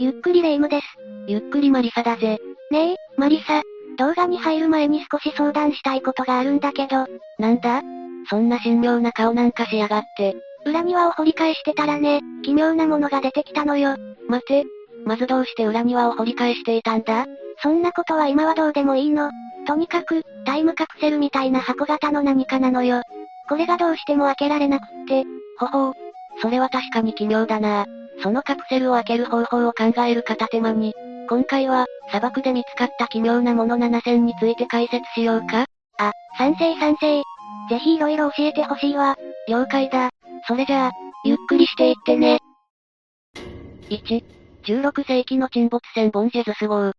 ゆっくりレ夢ムです。ゆっくりマリサだぜ。ねえ、マリサ。動画に入る前に少し相談したいことがあるんだけど。なんだ？そんな神妙な顔なんかしやがって。裏庭を掘り返してたらね、奇妙なものが出てきたのよ。待て。まずどうして裏庭を掘り返していたんだ？そんなことは今はどうでもいいの。とにかく、タイムカプセルみたいな箱型の何かなのよ。これがどうしても開けられなくって。ほほう。それは確かに奇妙だな。そのカプセルを開ける方法を考える片手間に、今回は、砂漠で見つかった奇妙なもの7選について解説しようか？あ、賛成賛成。ぜひ色々教えてほしいわ。了解だ。それじゃあ、ゆっくりしていってね。1、16世紀の沈没船ボンジェズス号。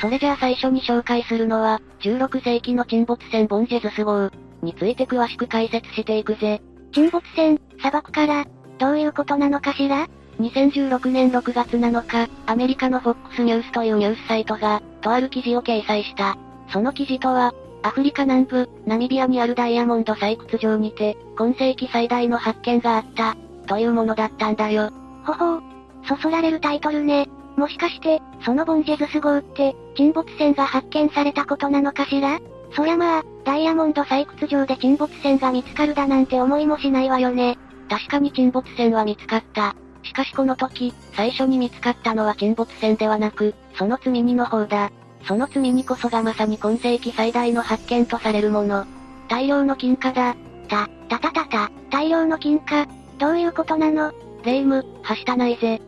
それじゃあ最初に紹介するのは、16世紀の沈没船ボンジェズス号について詳しく解説していくぜ。沈没船、砂漠から、どういうことなのかしら？2016年6月7日、アメリカの FOX ニュースというニュースサイトが、とある記事を掲載した。その記事とは、アフリカ南部、ナミビアにあるダイヤモンド採掘場にて、今世紀最大の発見があった、というものだったんだよ。ほほう。そそられるタイトルね。もしかして、そのボンジェズス号って、沈没船が発見されたことなのかしら？そりゃまあ、ダイヤモンド採掘場で沈没船が見つかるだなんて思いもしないわよね。確かに沈没船は見つかった。しかしこの時、最初に見つかったのは沈没船ではなく、その積み荷の方だ。その積み荷こそがまさに今世紀最大の発見とされるもの。大量の金貨だ。た、たたたた、大量の金貨。どういうことなの？レイム、はしたないぜ。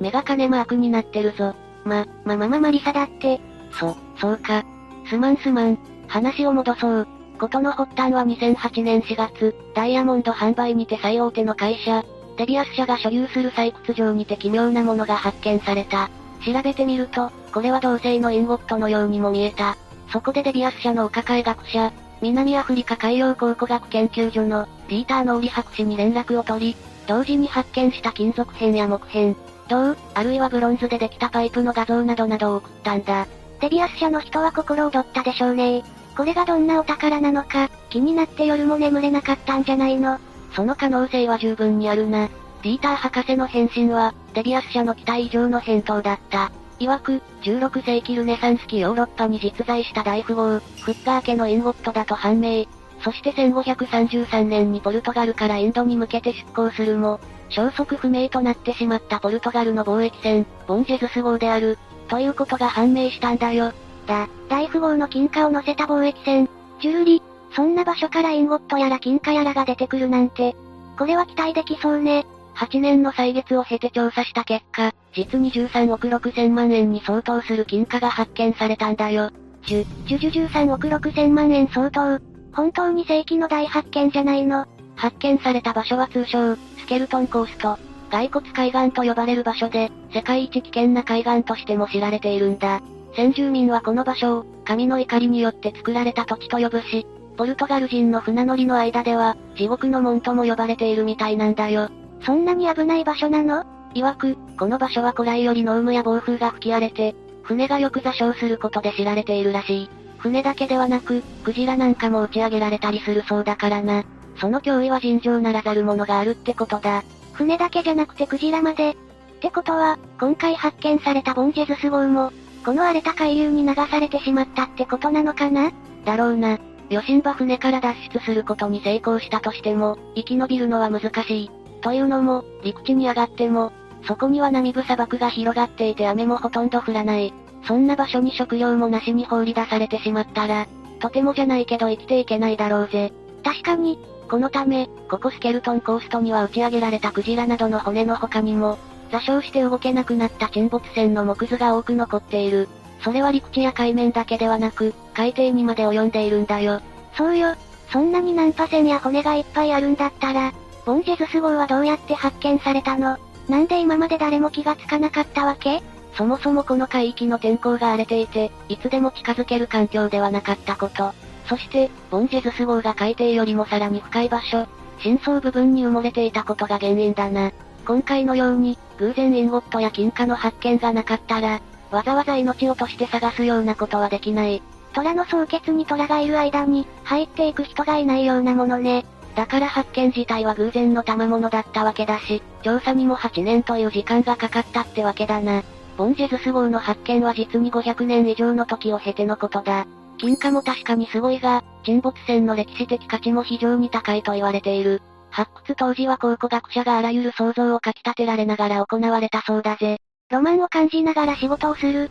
目が金マークになってるぞ。ま、ままままリサだって。そ、そうか。すまんすまん。話を戻そう。ことの発端は2008年4月、ダイヤモンド販売にて最大手の会社、デビアス社が所有する採掘場にて奇妙なものが発見された。調べてみると、これは同性のインゴットのようにも見えた。そこでデビアス社のお抱え学者、南アフリカ海洋考古学研究所のピーター・ノーリ博士に連絡を取り、同時に発見した金属片や木片、銅、あるいはブロンズでできたパイプの画像などなどを送ったんだ。デビアス社の人は心躍ったでしょうねこれがどんなお宝なのか、気になって夜も眠れなかったんじゃないの？その可能性は十分にあるな。ピーター博士の返信は、デビアス社の期待以上の返答だった。曰く、16世紀ルネサンス期ヨーロッパに実在した大富豪、フッカー家のインゴットだと判明。そして1533年にポルトガルからインドに向けて出港するも、消息不明となってしまったポルトガルの貿易船、ボンジェズス号である、ということが判明したんだよ。だ、大富豪の金貨を乗せた貿易船、ジュルリ、そんな場所からインゴットやら金貨やらが出てくるなんて、これは期待できそうね。8年の歳月を経て調査した結果、実に13億6千万円に相当する金貨が発見されたんだよ。じゅ、じゅじゅ13億6千万円相当。本当に正規の大発見じゃないの。発見された場所は通称、スケルトンコースト。骸骨海岸と呼ばれる場所で、世界一危険な海岸としても知られているんだ。先住民はこの場所を、神の怒りによって作られた土地と呼ぶし、ポルトガル人の船乗りの間では、地獄の門とも呼ばれているみたいなんだよ。そんなに危ない場所なの？曰く、この場所は古来より濃霧や暴風が吹き荒れて、船がよく座礁することで知られているらしい。船だけではなく、クジラなんかも打ち上げられたりするそうだからな。その脅威は尋常ならざるものがあるってことだ。船だけじゃなくてクジラまで。ってことは、今回発見されたボンジェズス号も、この荒れた海流に流されてしまったってことなのかな？だろうな。余震は船から脱出することに成功したとしても、生き延びるのは難しい。というのも、陸地に上がっても、そこにはナミブ砂漠が広がっていて雨もほとんど降らない。そんな場所に食料もなしに放り出されてしまったら、とてもじゃないけど生きていけないだろうぜ。確かに、このため、ここスケルトンコーストには打ち上げられたクジラなどの骨の他にも、座礁して動けなくなった沈没船の木図が多く残っている。それは陸地や海面だけではなく、海底にまで及んでいるんだよ。そうよ。そんなに難破船や骨がいっぱいあるんだったら、ボンジェズス号はどうやって発見されたの？なんで今まで誰も気がつかなかったわけ？そもそもこの海域の天候が荒れていて、いつでも近づける環境ではなかったこと。そして、ボンジェズス号が海底よりもさらに深い場所、深層部分に埋もれていたことが原因だな。今回のように、偶然インゴットや金貨の発見がなかったら、わざわざ命をとして探すようなことはできない。虎の総決に虎がいる間に、入っていく人がいないようなものね。だから発見自体は偶然の賜物だったわけだし、調査にも8年という時間がかかったってわけだな。ボンジェズス号の発見は実に500年以上の時を経てのことだ。金貨も確かにすごいが、沈没船の歴史的価値も非常に高いと言われている。発掘当時は考古学者があらゆる想像をかき立てられながら行われたそうだぜ。ロマンを感じながら仕事をする。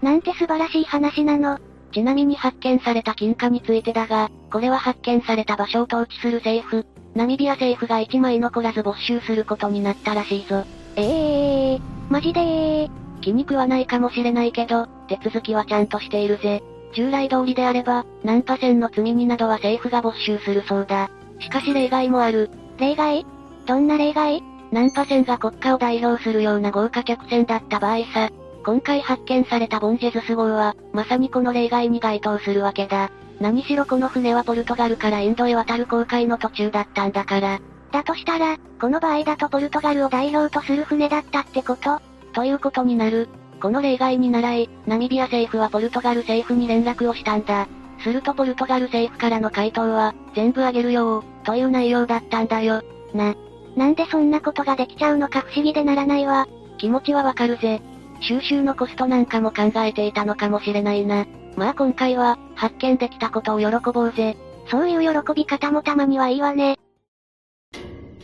なんて素晴らしい話なの。ちなみに発見された金貨についてだが、これは発見された場所を統治する政府、ナミビア政府が1枚残らず没収することになったらしいぞ。ええー、マジでー。気に食わないかもしれないけど、手続きはちゃんとしているぜ。従来通りであれば、ナンパ船の積み荷などは政府が没収するそうだ。しかし例外もある。例外？どんな例外？ナンパ船が国家を代表するような豪華客船だった場合さ、今回発見されたボンジェズス号は、まさにこの例外に該当するわけだ。何しろこの船はポルトガルからインドへ渡る航海の途中だったんだから。だとしたら、この場合だとポルトガルを代表とする船だったってこと？ということになる。この例外に倣い、ナミビア政府はポルトガル政府に連絡をしたんだ。するとポルトガル政府からの回答は、全部あげるよという内容だったんだよ。な。なんでそんなことができちゃうのか不思議でならないわ。気持ちはわかるぜ。収集のコストなんかも考えていたのかもしれないな。まあ今回は、発見できたことを喜ぼうぜ。そういう喜び方もたまにはいいわね。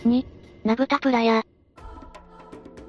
2、ナブタプラヤ。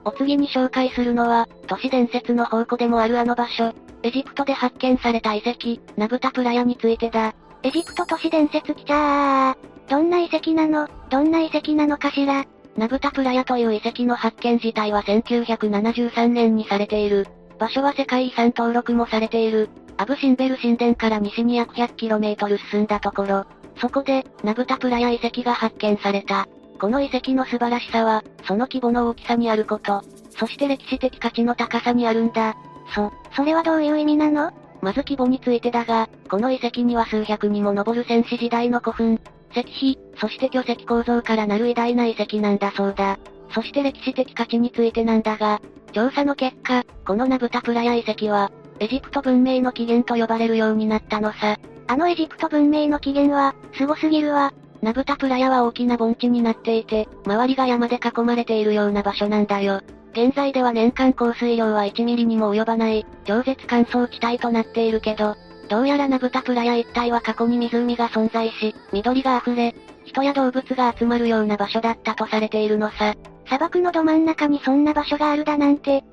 お次に紹介するのは、都市伝説の宝庫でもあるあの場所、エジプトで発見された遺跡、ナブタプラヤについてだ。エジプト都市伝説きちゃー。どんな遺跡なの？どんな遺跡なのかしら？ナブタプラヤという遺跡の発見自体は1973年にされている。場所は世界遺産登録もされている。アブシンベル神殿から西に約 100km 進んだところ、そこで、ナブタプラヤ遺跡が発見された。この遺跡の素晴らしさは、その規模の大きさにあること、そして歴史的価値の高さにあるんだ。そ、それはどういう意味なの？まず規模についてだが、この遺跡には数百にも上る戦士時代の古墳、石碑、そして巨石構造からなる偉大な遺跡なんだそうだ。そして歴史的価値についてなんだが、調査の結果、このナブタプラヤ遺跡は、エジプト文明の起源と呼ばれるようになったのさ。あのエジプト文明の起源は、凄すぎるわ。ナブタプラヤは大きな盆地になっていて、周りが山で囲まれているような場所なんだよ。現在では年間降水量は1ミリにも及ばない、超絶乾燥地帯となっているけど、どうやらナブタプラヤ一帯は過去に湖が存在し、緑が溢れ、人や動物が集まるような場所だったとされているのさ。砂漠のど真ん中にそんな場所があるだなんて、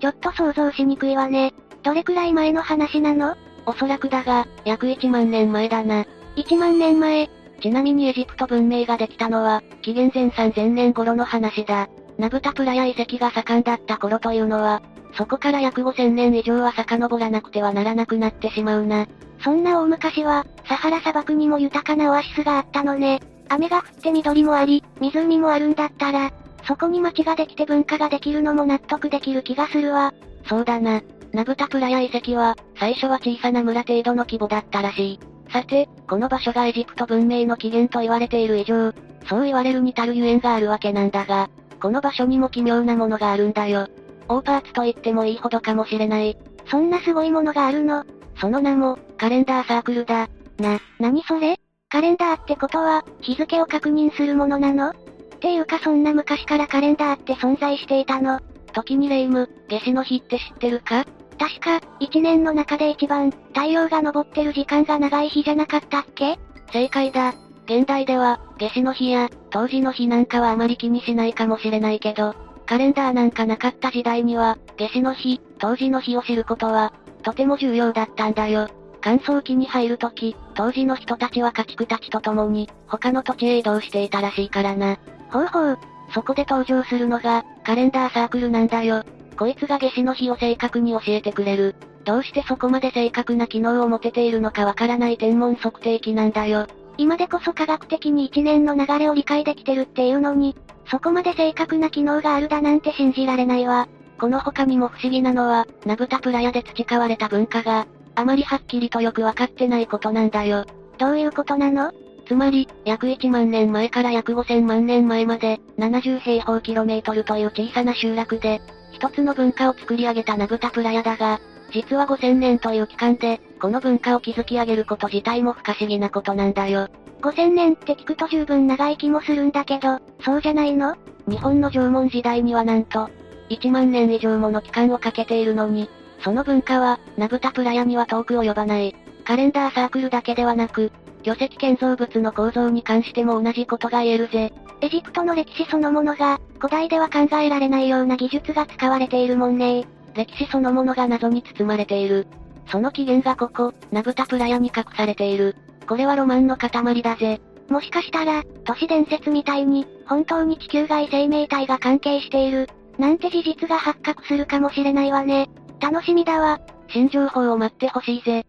ちょっと想像しにくいわね。どれくらい前の話なの？おそらくだが、約1万年前だな。1万年前。ちなみにエジプト文明ができたのは、紀元前3000年頃の話だ。ナブタプラヤ遺跡が盛んだった頃というのは、そこから約5000年以上は遡らなくてはならなくなってしまうな。そんな大昔は、サハラ砂漠にも豊かなオアシスがあったのね。雨が降って緑もあり、湖もあるんだったら、そこに町ができて文化ができるのも納得できる気がするわ。そうだな。ナブタプラヤ遺跡は、最初は小さな村程度の規模だったらしい。さて、この場所がエジプト文明の起源と言われている以上、そう言われるに足るゆえんがあるわけなんだが、この場所にも奇妙なものがあるんだよ。オーパーツと言ってもいいほどかもしれない。そんなすごいものがあるの？その名も、カレンダーサークルだ。な、なにそれ？カレンダーってことは、日付を確認するものなの？っていうかそんな昔からカレンダーって存在していたの？時にレイム、夏至の日って知ってるか？確か、一年の中で一番、太陽が昇ってる時間が長い日じゃなかったっけ？正解だ。現代では、夏至の日や、冬至の日なんかはあまり気にしないかもしれないけど、カレンダーなんかなかった時代には、夏至の日、冬至の日を知ることは、とても重要だったんだよ。乾燥期に入るとき、当時の人たちは家畜たちと共に、他の土地へ移動していたらしいからな。ほうほう。そこで登場するのが、カレンダーサークルなんだよ。こいつが夏至の日を正確に教えてくれる。どうしてそこまで正確な機能を持てているのかわからない天文測定器なんだよ。今でこそ科学的に一年の流れを理解できてるっていうのに、そこまで正確な機能があるだなんて信じられないわ。この他にも不思議なのは、ナブタプラヤで培われた文化が、あまりはっきりとよくわかってないことなんだよ。どういうことなの？つまり、約1万年前から約5000万年前まで、70平方キロメートルという小さな集落で、一つの文化を作り上げたナブタプラヤだが、実は5000年という期間で、この文化を築き上げること自体も不可思議なことなんだよ。5000年って聞くと十分長い気もするんだけど、そうじゃないの？日本の縄文時代にはなんと、1万年以上もの期間をかけているのに、その文化は、ナブタプラヤには遠く及ばない。カレンダーサークルだけではなく、巨石建造物の構造に関しても同じことが言えるぜ。エジプトの歴史そのものが、古代では考えられないような技術が使われているもんね歴史そのものが謎に包まれている。その起源がここ、ナブタプラヤに隠されている。これはロマンの塊だぜ。もしかしたら、都市伝説みたいに、本当に地球外生命体が関係している、なんて事実が発覚するかもしれないわね。楽しみだわ。新情報を待ってほしいぜ。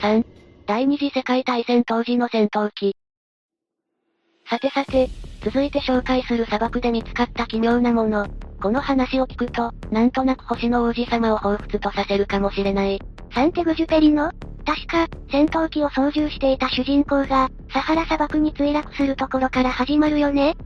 3、第二次世界大戦当時の戦闘機。さてさて、続いて紹介する砂漠で見つかった奇妙なもの。この話を聞くと、なんとなく星の王子様を彷彿とさせるかもしれない。サンテグジュペリの確か、戦闘機を操縦していた主人公が、サハラ砂漠に墜落するところから始まるよね？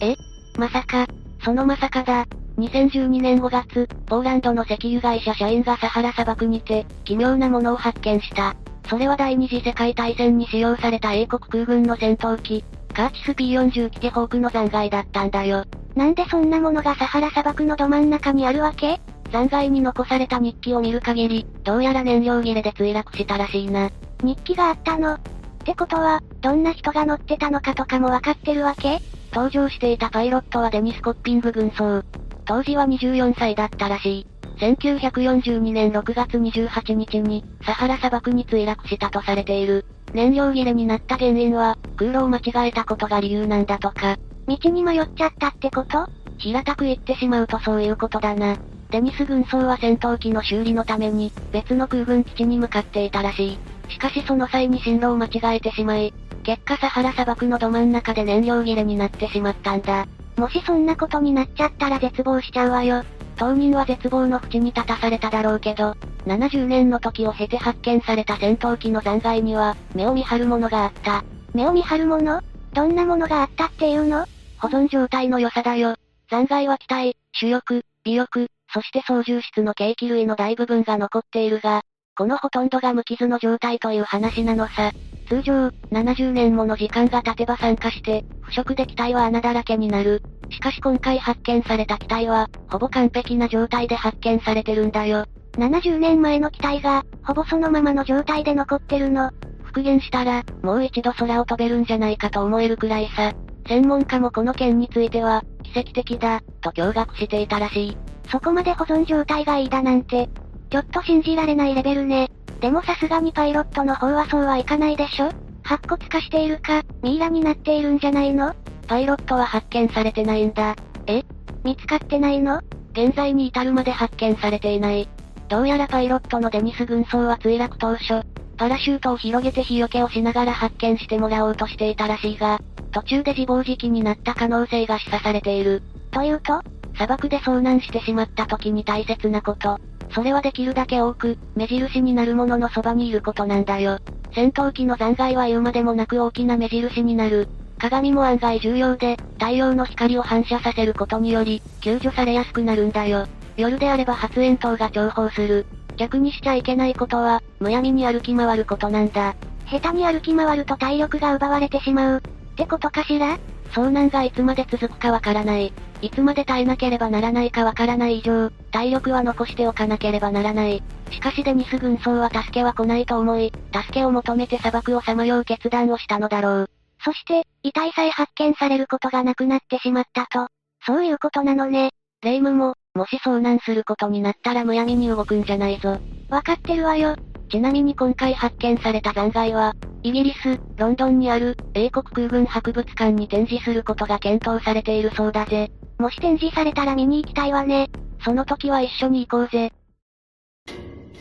え？まさか、そのまさかだ。2012年5月、ポーランドの石油会社社員がサハラ砂漠にて、奇妙なものを発見した。それは第二次世界大戦に使用された英国空軍の戦闘機、カーチス P40 キテホークの残骸だったんだよ。なんでそんなものがサハラ砂漠のど真ん中にあるわけ？残骸に残された日記を見る限り、どうやら燃料切れで墜落したらしいな。日記があったの？ってことは、どんな人が乗ってたのかとかもわかってるわけ？搭乗していたパイロットはデニス・コッピング軍曹。当時は24歳だったらしい。1942年6月28日に、サハラ砂漠に墜落したとされている。燃料切れになった原因は、空路を間違えたことが理由なんだとか。道に迷っちゃったってこと？平たく言ってしまうとそういうことだな。デニス軍曹は戦闘機の修理のために、別の空軍基地に向かっていたらしい。しかしその際に進路を間違えてしまい、結果サハラ砂漠のど真ん中で燃料切れになってしまったんだ。もしそんなことになっちゃったら絶望しちゃうわよ。当人は絶望の淵に立たされただろうけど、70年の時を経て発見された戦闘機の残骸には、目を見張るものがあった。目を見張るもの？どんなものがあったっていうの？保存状態の良さだよ。残骸は気体、主翼、尾翼、そして操縦室の計器類の大部分が残っているが、このほとんどが無傷の状態という話なのさ。通常、70年もの時間が経てば酸化して、腐食で機体は穴だらけになる。しかし今回発見された機体は、ほぼ完璧な状態で発見されてるんだよ。70年前の機体が、ほぼそのままの状態で残ってるの。復元したら、もう一度空を飛べるんじゃないかと思えるくらいさ。専門家もこの件については、奇跡的だ、と驚愕していたらしい。そこまで保存状態がいいだなんて、ちょっと信じられないレベルね。でもさすがにパイロットの方はそうはいかないでしょ白骨化しているか、ミイラになっているんじゃないの？パイロットは発見されてないんだ。え？見つかってないの？現在に至るまで発見されていない。どうやらパイロットのデニス軍曹は墜落当初、パラシュートを広げて日よけをしながら発見してもらおうとしていたらしいが、途中で自暴自棄になった可能性が示唆されている。というと砂漠で遭難してしまった時に大切なこと。それはできるだけ多く、目印になるもののそばにいることなんだよ。戦闘機の残骸は言うまでもなく大きな目印になる。鏡も案外重要で、太陽の光を反射させることにより、救助されやすくなるんだよ。夜であれば発煙筒が重宝する。逆にしちゃいけないことは、むやみに歩き回ることなんだ。下手に歩き回ると体力が奪われてしまう。ってことかしら？遭難がいつまで続くかわからない。いつまで耐えなければならないかわからない以上、体力は残しておかなければならない。しかしデニス軍曹は助けは来ないと思い、助けを求めて砂漠をさまよう決断をしたのだろう。そして、遺体さえ発見されることがなくなってしまったと。そういうことなのね。霊夢も、もし遭難することになったらむやみに動くんじゃないぞ。わかってるわよ。ちなみに今回発見された残骸は、イギリス、ロンドンにある、英国空軍博物館に展示することが検討されているそうだぜ。もし展示されたら見に行きたいわね。その時は一緒に行こうぜ。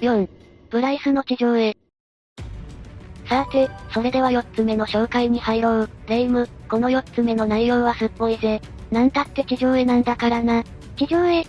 4. ブライスの地上へ。さて、それでは4つ目の紹介に入ろう。レイム、この4つ目の内容はすっごいぜ。なんたって地上絵なんだからな。地上絵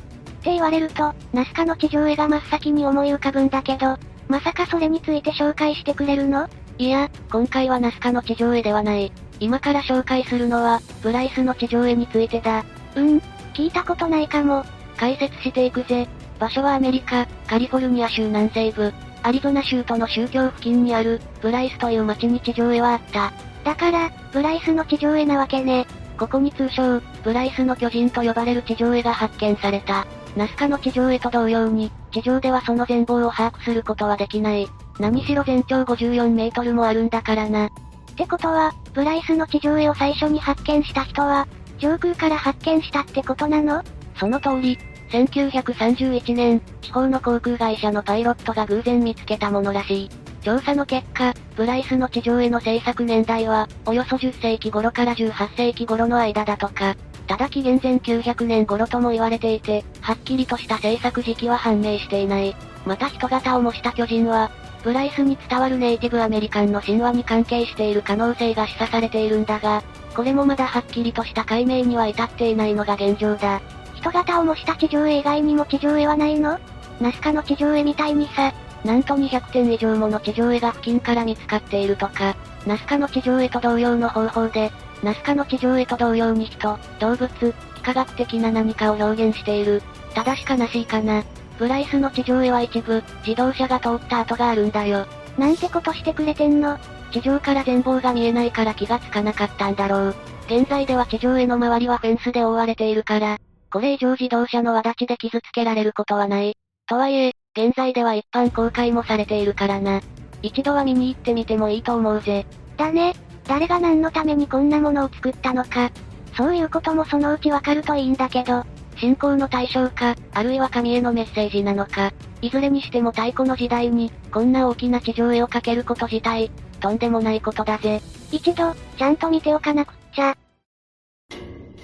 って言われると、ナスカの地上絵が真っ先に思い浮かぶんだけど、まさかそれについて紹介してくれるの？いや、今回はナスカの地上絵ではない。今から紹介するのは、ブライスの地上絵についてだ。うん、聞いたことないかも。解説していくぜ。場所はアメリカ、カリフォルニア州南西部、アリゾナ州との宗教付近にある、ブライスという町に地上絵はあった。だから、ブライスの地上絵なわけね。ここに通称、ブライスの巨人と呼ばれる地上絵が発見された。ナスカの地上絵と同様に、地上ではその全貌を把握することはできない。何しろ全長54メートルもあるんだからな。ってことは、ブライスの地上絵を最初に発見した人は、上空から発見したってことなの？その通り、1931年、地方の航空会社のパイロットが偶然見つけたものらしい。調査の結果、ブライスの地上絵の制作年代は、およそ10世紀頃から18世紀頃の間だとか。ただ紀元前900年頃とも言われていて、はっきりとした制作時期は判明していない。また人型を模した巨人は、ブライスに伝わるネイティブアメリカンの神話に関係している可能性が示唆されているんだが、これもまだはっきりとした解明には至っていないのが現状だ。人型を模した地上絵以外にも地上絵はないの？ナスカの地上絵みたいにさ。なんと200点以上もの地上絵が付近から見つかっているとか、ナスカの地上絵と同様の方法で、ナスカの地上絵と同様に人、動物、幾何学的な何かを表現している。ただし悲しいかな。ブライスの地上絵は一部、自動車が通った跡があるんだよ。なんてことしてくれてんの？地上から全貌が見えないから気がつかなかったんだろう。現在では地上絵の周りはフェンスで覆われているから、これ以上自動車の輪立ちで傷つけられることはない。とはいえ、現在では一般公開もされているからな。一度は見に行ってみてもいいと思うぜ。だね。誰が何のためにこんなものを作ったのか。そういうこともそのうちわかるといいんだけど。信仰の対象か、あるいは神へのメッセージなのか。いずれにしても太古の時代に、こんな大きな地上絵を描けること自体、とんでもないことだぜ。一度、ちゃんと見ておかなくっちゃ。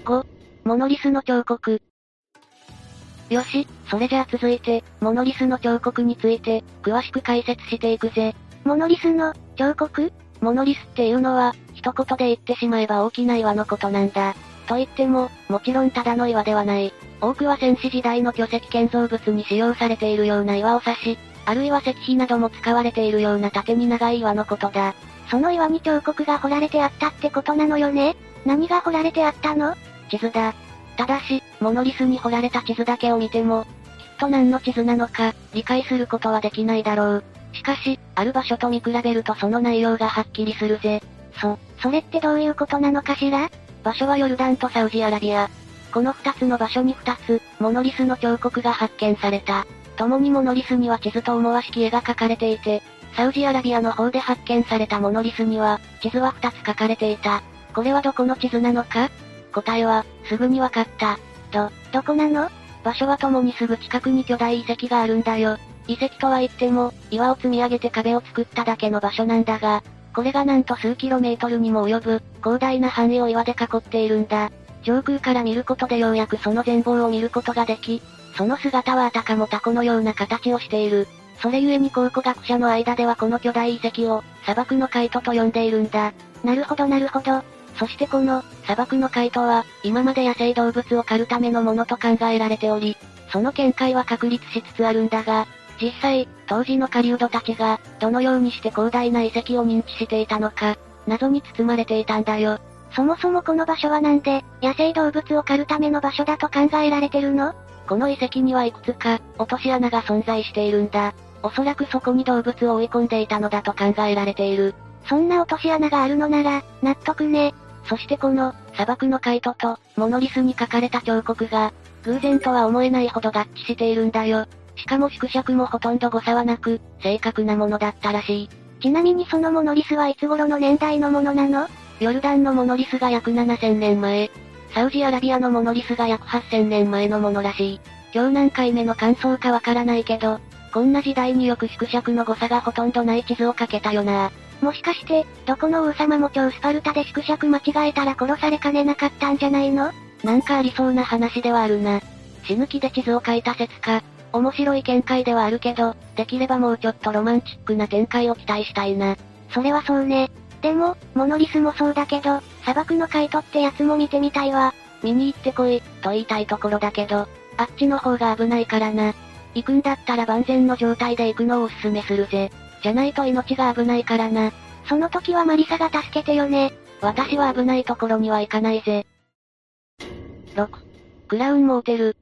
5、モノリスの彫刻。よし、それじゃあ続いて、モノリスの彫刻について、詳しく解説していくぜ。モノリスの、彫刻？モノリスっていうのは、一言で言ってしまえば大きな岩のことなんだ。と言っても、もちろんただの岩ではない。多くは戦死時代の巨石建造物に使用されているような岩を指し、あるいは石碑なども使われているような縦に長い岩のことだ。その岩に彫刻が彫られてあったってことなのよね？何が彫られてあったの？地図だ。ただし、モノリスに彫られた地図だけを見ても、きっと何の地図なのか、理解することはできないだろう。しかし、ある場所と見比べるとその内容がはっきりするぜ。そ、それってどういうことなのかしら？場所はヨルダンとサウジアラビア。この二つの場所に二つ、モノリスの彫刻が発見された。共にモノリスには地図と思わしき絵が描かれていて、サウジアラビアの方で発見されたモノリスには、地図は二つ書かれていた。これはどこの地図なのか？答えは、すぐにわかった。ど、どこなの？場所は共にすぐ近くに巨大遺跡があるんだよ。遺跡とは言っても、岩を積み上げて壁を作っただけの場所なんだが、これがなんと数キロメートルにも及ぶ、広大な範囲を岩で囲っているんだ。上空から見ることでようやくその全貌を見ることができ、その姿はあたかもタコのような形をしている。それゆえに考古学者の間ではこの巨大遺跡を、砂漠のカイトと呼んでいるんだ。なるほどなるほど。そしてこの、砂漠のカイトは、今まで野生動物を狩るためのものと考えられており、その見解は確立しつつあるんだが、実際、当時の狩人たちが、どのようにして広大な遺跡を認知していたのか、謎に包まれていたんだよ。そもそもこの場所はなんで、野生動物を狩るための場所だと考えられてるの？この遺跡にはいくつか、落とし穴が存在しているんだ。おそらくそこに動物を追い込んでいたのだと考えられている。そんな落とし穴があるのなら、納得ね。そしてこの、砂漠のカイトと、モノリスに書かれた彫刻が、偶然とは思えないほど合致しているんだよ。しかも縮尺もほとんど誤差はなく、正確なものだったらしい。ちなみにそのモノリスはいつ頃の年代のものなの？ヨルダンのモノリスが約7000年前。サウジアラビアのモノリスが約8000年前のものらしい。今日何回目の感想かわからないけど、こんな時代によく縮尺の誤差がほとんどない地図を描けたよな。もしかして、どこの王様も超スパルタで縮尺間違えたら殺されかねなかったんじゃないの？なんかありそうな話ではあるな。死ぬ気で地図を描いた説か、面白い見解ではあるけど、できればもうちょっとロマンチックな展開を期待したいな。それはそうね。でも、モノリスもそうだけど、砂漠のカイトってやつも見てみたいわ。見に行ってこい、と言いたいところだけど、あっちの方が危ないからな。行くんだったら万全の状態で行くのをおすすめするぜ。じゃないと命が危ないからな。その時はマリサが助けてよね。私は危ないところには行かないぜ。6. クラウンモーテル。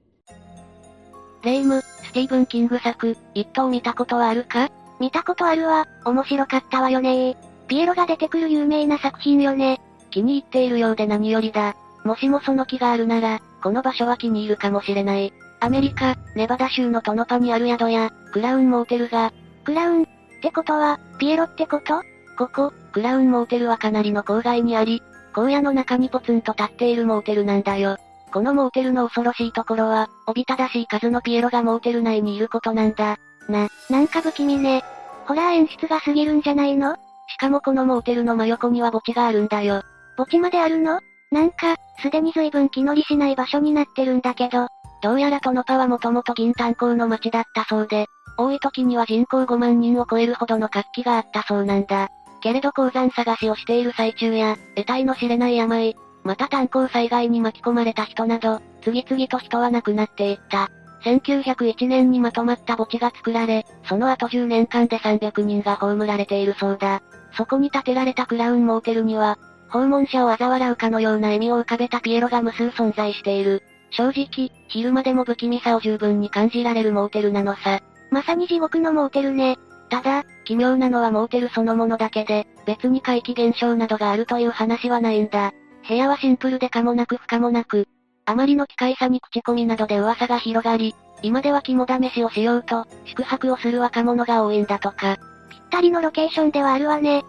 レイム、スティーブン・キング作、イット見たことはあるか？見たことあるわ、面白かったわよねピエロが出てくる有名な作品よね。気に入っているようで何よりだ。もしもその気があるなら、この場所は気に入るかもしれない。アメリカ、ネバダ州のトノパにある宿屋、クラウンモーテルが、クラウン、ってことは、ピエロってこと？ここ、クラウンモーテルはかなりの郊外にあり、荒野の中にポツンと立っているモーテルなんだよ。このモーテルの恐ろしいところは、おびただしい数のピエロがモーテル内にいることなんだ。な、なんか不気味ね。ホラー演出が過ぎるんじゃないの？しかもこのモーテルの真横には墓地があるんだよ。墓地まであるの？なんか、すでに随分気乗りしない場所になってるんだけど。どうやらトノパはもともと銀炭鉱の町だったそうで、多い時には人口5万人を超えるほどの活気があったそうなんだ。けれど鉱山探しをしている最中や、得体の知れない病、また炭鉱災害に巻き込まれた人など、次々と人は亡くなっていった。1901年にまとまった墓地が作られ、その後10年間で300人が葬られているそうだ。そこに建てられたクラウンモーテルには、訪問者を嘲笑うかのような笑みを浮かべたピエロが無数存在している。正直、昼間でも不気味さを十分に感じられるモーテルなのさ。まさに地獄のモーテルね。ただ、奇妙なのはモーテルそのものだけで、別に怪奇現象などがあるという話はないんだ。部屋はシンプルでかもなく不可もなく、あまりの機械さに口コミなどで噂が広がり、今では肝試しをしようと、宿泊をする若者が多いんだとか。ぴったりのロケーションではあるわね。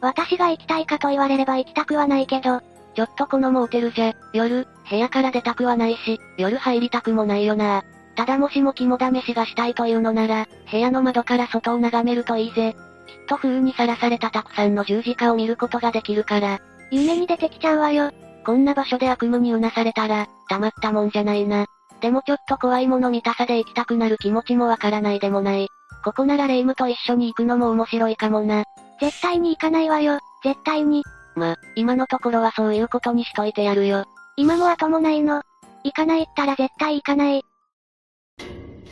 私が行きたいかと言われれば行きたくはないけど、ちょっとこのモーテルじゃ、夜、部屋から出たくはないし、夜入りたくもないよな。ただもしも肝試しがしたいというのなら、部屋の窓から外を眺めるといいぜ。きっと風にさらされたたくさんの十字架を見ることができるから。夢に出てきちゃうわよ。こんな場所で悪夢にうなされたら、たまったもんじゃないな。でもちょっと怖いもの見たさで行きたくなる気持ちもわからないでもない。ここならレイムと一緒に行くのも面白いかもな。絶対に行かないわよ、絶対に。ま、今のところはそういうことにしといてやるよ。今も後もないの。行かないったら絶対行かない。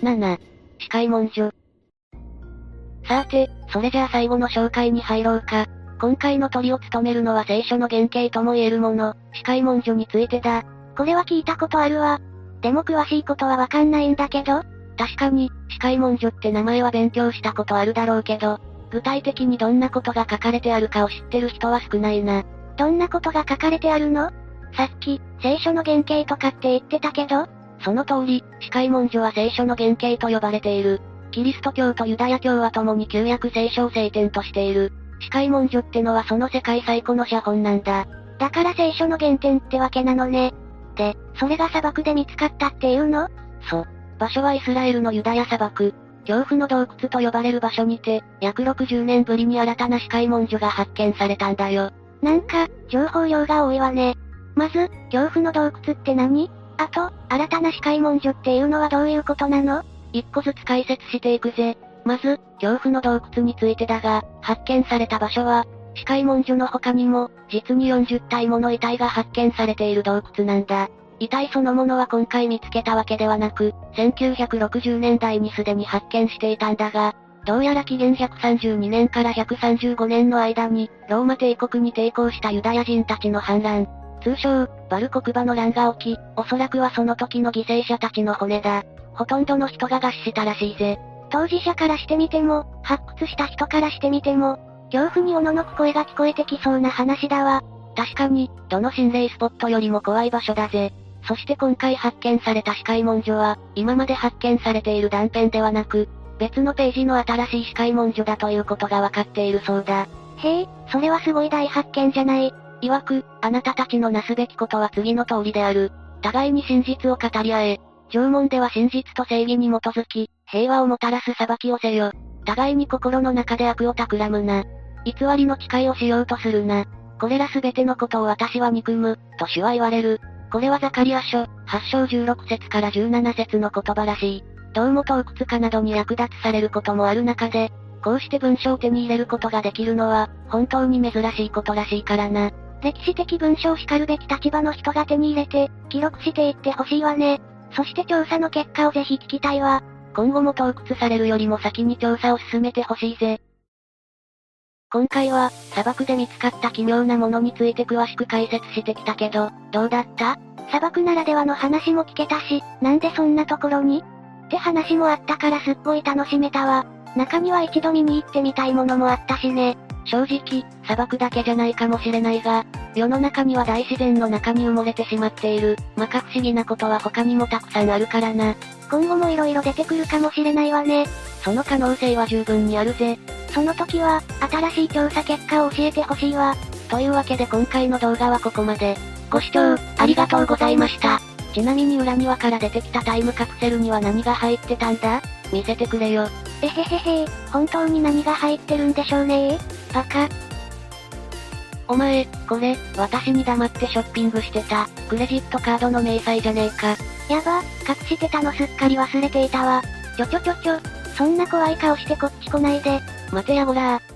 7、司会文書。さて、それじゃあ最後の紹介に入ろうか。今回の鳥を務めるのは聖書の原型とも言えるもの、司会文書についてだ。これは聞いたことあるわ。でも詳しいことはわかんないんだけど。確かに、司会文書って名前は勉強したことあるだろうけど、具体的にどんなことが書かれてあるかを知ってる人は少ないな。どんなことが書かれてあるの？さっき、聖書の原型とかって言ってたけどその通り、司会文書は聖書の原型と呼ばれている。キリスト教とユダヤ教は共に旧約聖書を聖典としている。司会文書ってのはその世界最古の写本なんだ。だから聖書の原点ってわけなのね。で、それが砂漠で見つかったっていうの？そう。場所はイスラエルのユダヤ砂漠。恐怖の洞窟と呼ばれる場所にて、約60年ぶりに新たな司会文書が発見されたんだよ。なんか、情報量が多いわね。まず、恐怖の洞窟って何？あと、新たな司会文書っていうのはどういうことなの？一個ずつ解説していくぜ。まず、恐怖の洞窟についてだが、発見された場所は、司会文書の他にも、実に40体もの遺体が発見されている洞窟なんだ。遺体そのものは今回見つけたわけではなく、1960年代にすでに発見していたんだが、どうやら紀元132年から135年の間に、ローマ帝国に抵抗したユダヤ人たちの反乱、通称、バル国馬の乱が起き、おそらくはその時の犠牲者たちの骨だ。ほとんどの人が餓死したらしいぜ。当事者からしてみても、発掘した人からしてみても、恐怖におののく声が聞こえてきそうな話だわ。確かに、どの心霊スポットよりも怖い場所だぜ。そして今回発見された司会文書は、今まで発見されている断片ではなく、別のページの新しい司会文書だということが分かっているそうだ。へえ、それはすごい大発見じゃない。曰く、あなたたちのなすべきことは次の通りである。互いに真実を語り合え。縄文では真実と正義に基づき、平和をもたらす裁きをせよ。互いに心の中で悪を企むな。偽りの誓いをしようとするな。これらすべてのことを私は憎む、と主は言われる。これはザカリア書、8章16節から17節の言葉らしい。どうも洞窟化などに役立つされることもある中で、こうして文書を手に入れることができるのは、本当に珍しいことらしいからな。歴史的文書を叱るべき立場の人が手に入れて、記録していってほしいわね。そして調査の結果をぜひ聞きたいわ。今後も洞窟されるよりも先に調査を進めてほしいぜ。今回は、砂漠で見つかった奇妙なものについて詳しく解説してきたけど、どうだった？砂漠ならではの話も聞けたし、なんでそんなところに？って話もあったからすっごい楽しめたわ。中には一度見に行ってみたいものもあったしね。正直、砂漠だけじゃないかもしれないが、世の中には大自然の中に埋もれてしまっている、まか不思議なことは他にもたくさんあるからな。今後も色々出てくるかもしれないわね。その可能性は十分にあるぜ。その時は、新しい調査結果を教えてほしいわ。というわけで今回の動画はここまで。ご視聴、ありがとうございました。ちなみに裏庭から出てきたタイムカプセルには何が入ってたんだ？見せてくれよ。えへへへ本当に何が入ってるんでしょうねバカ。お前、これ、私に黙ってショッピングしてた、クレジットカードの明細じゃねえか。やば、隠してたのすっかり忘れていたわ。ちょちょちょちょ、そんな怖い顔してこっち来ないで。待てやごらー。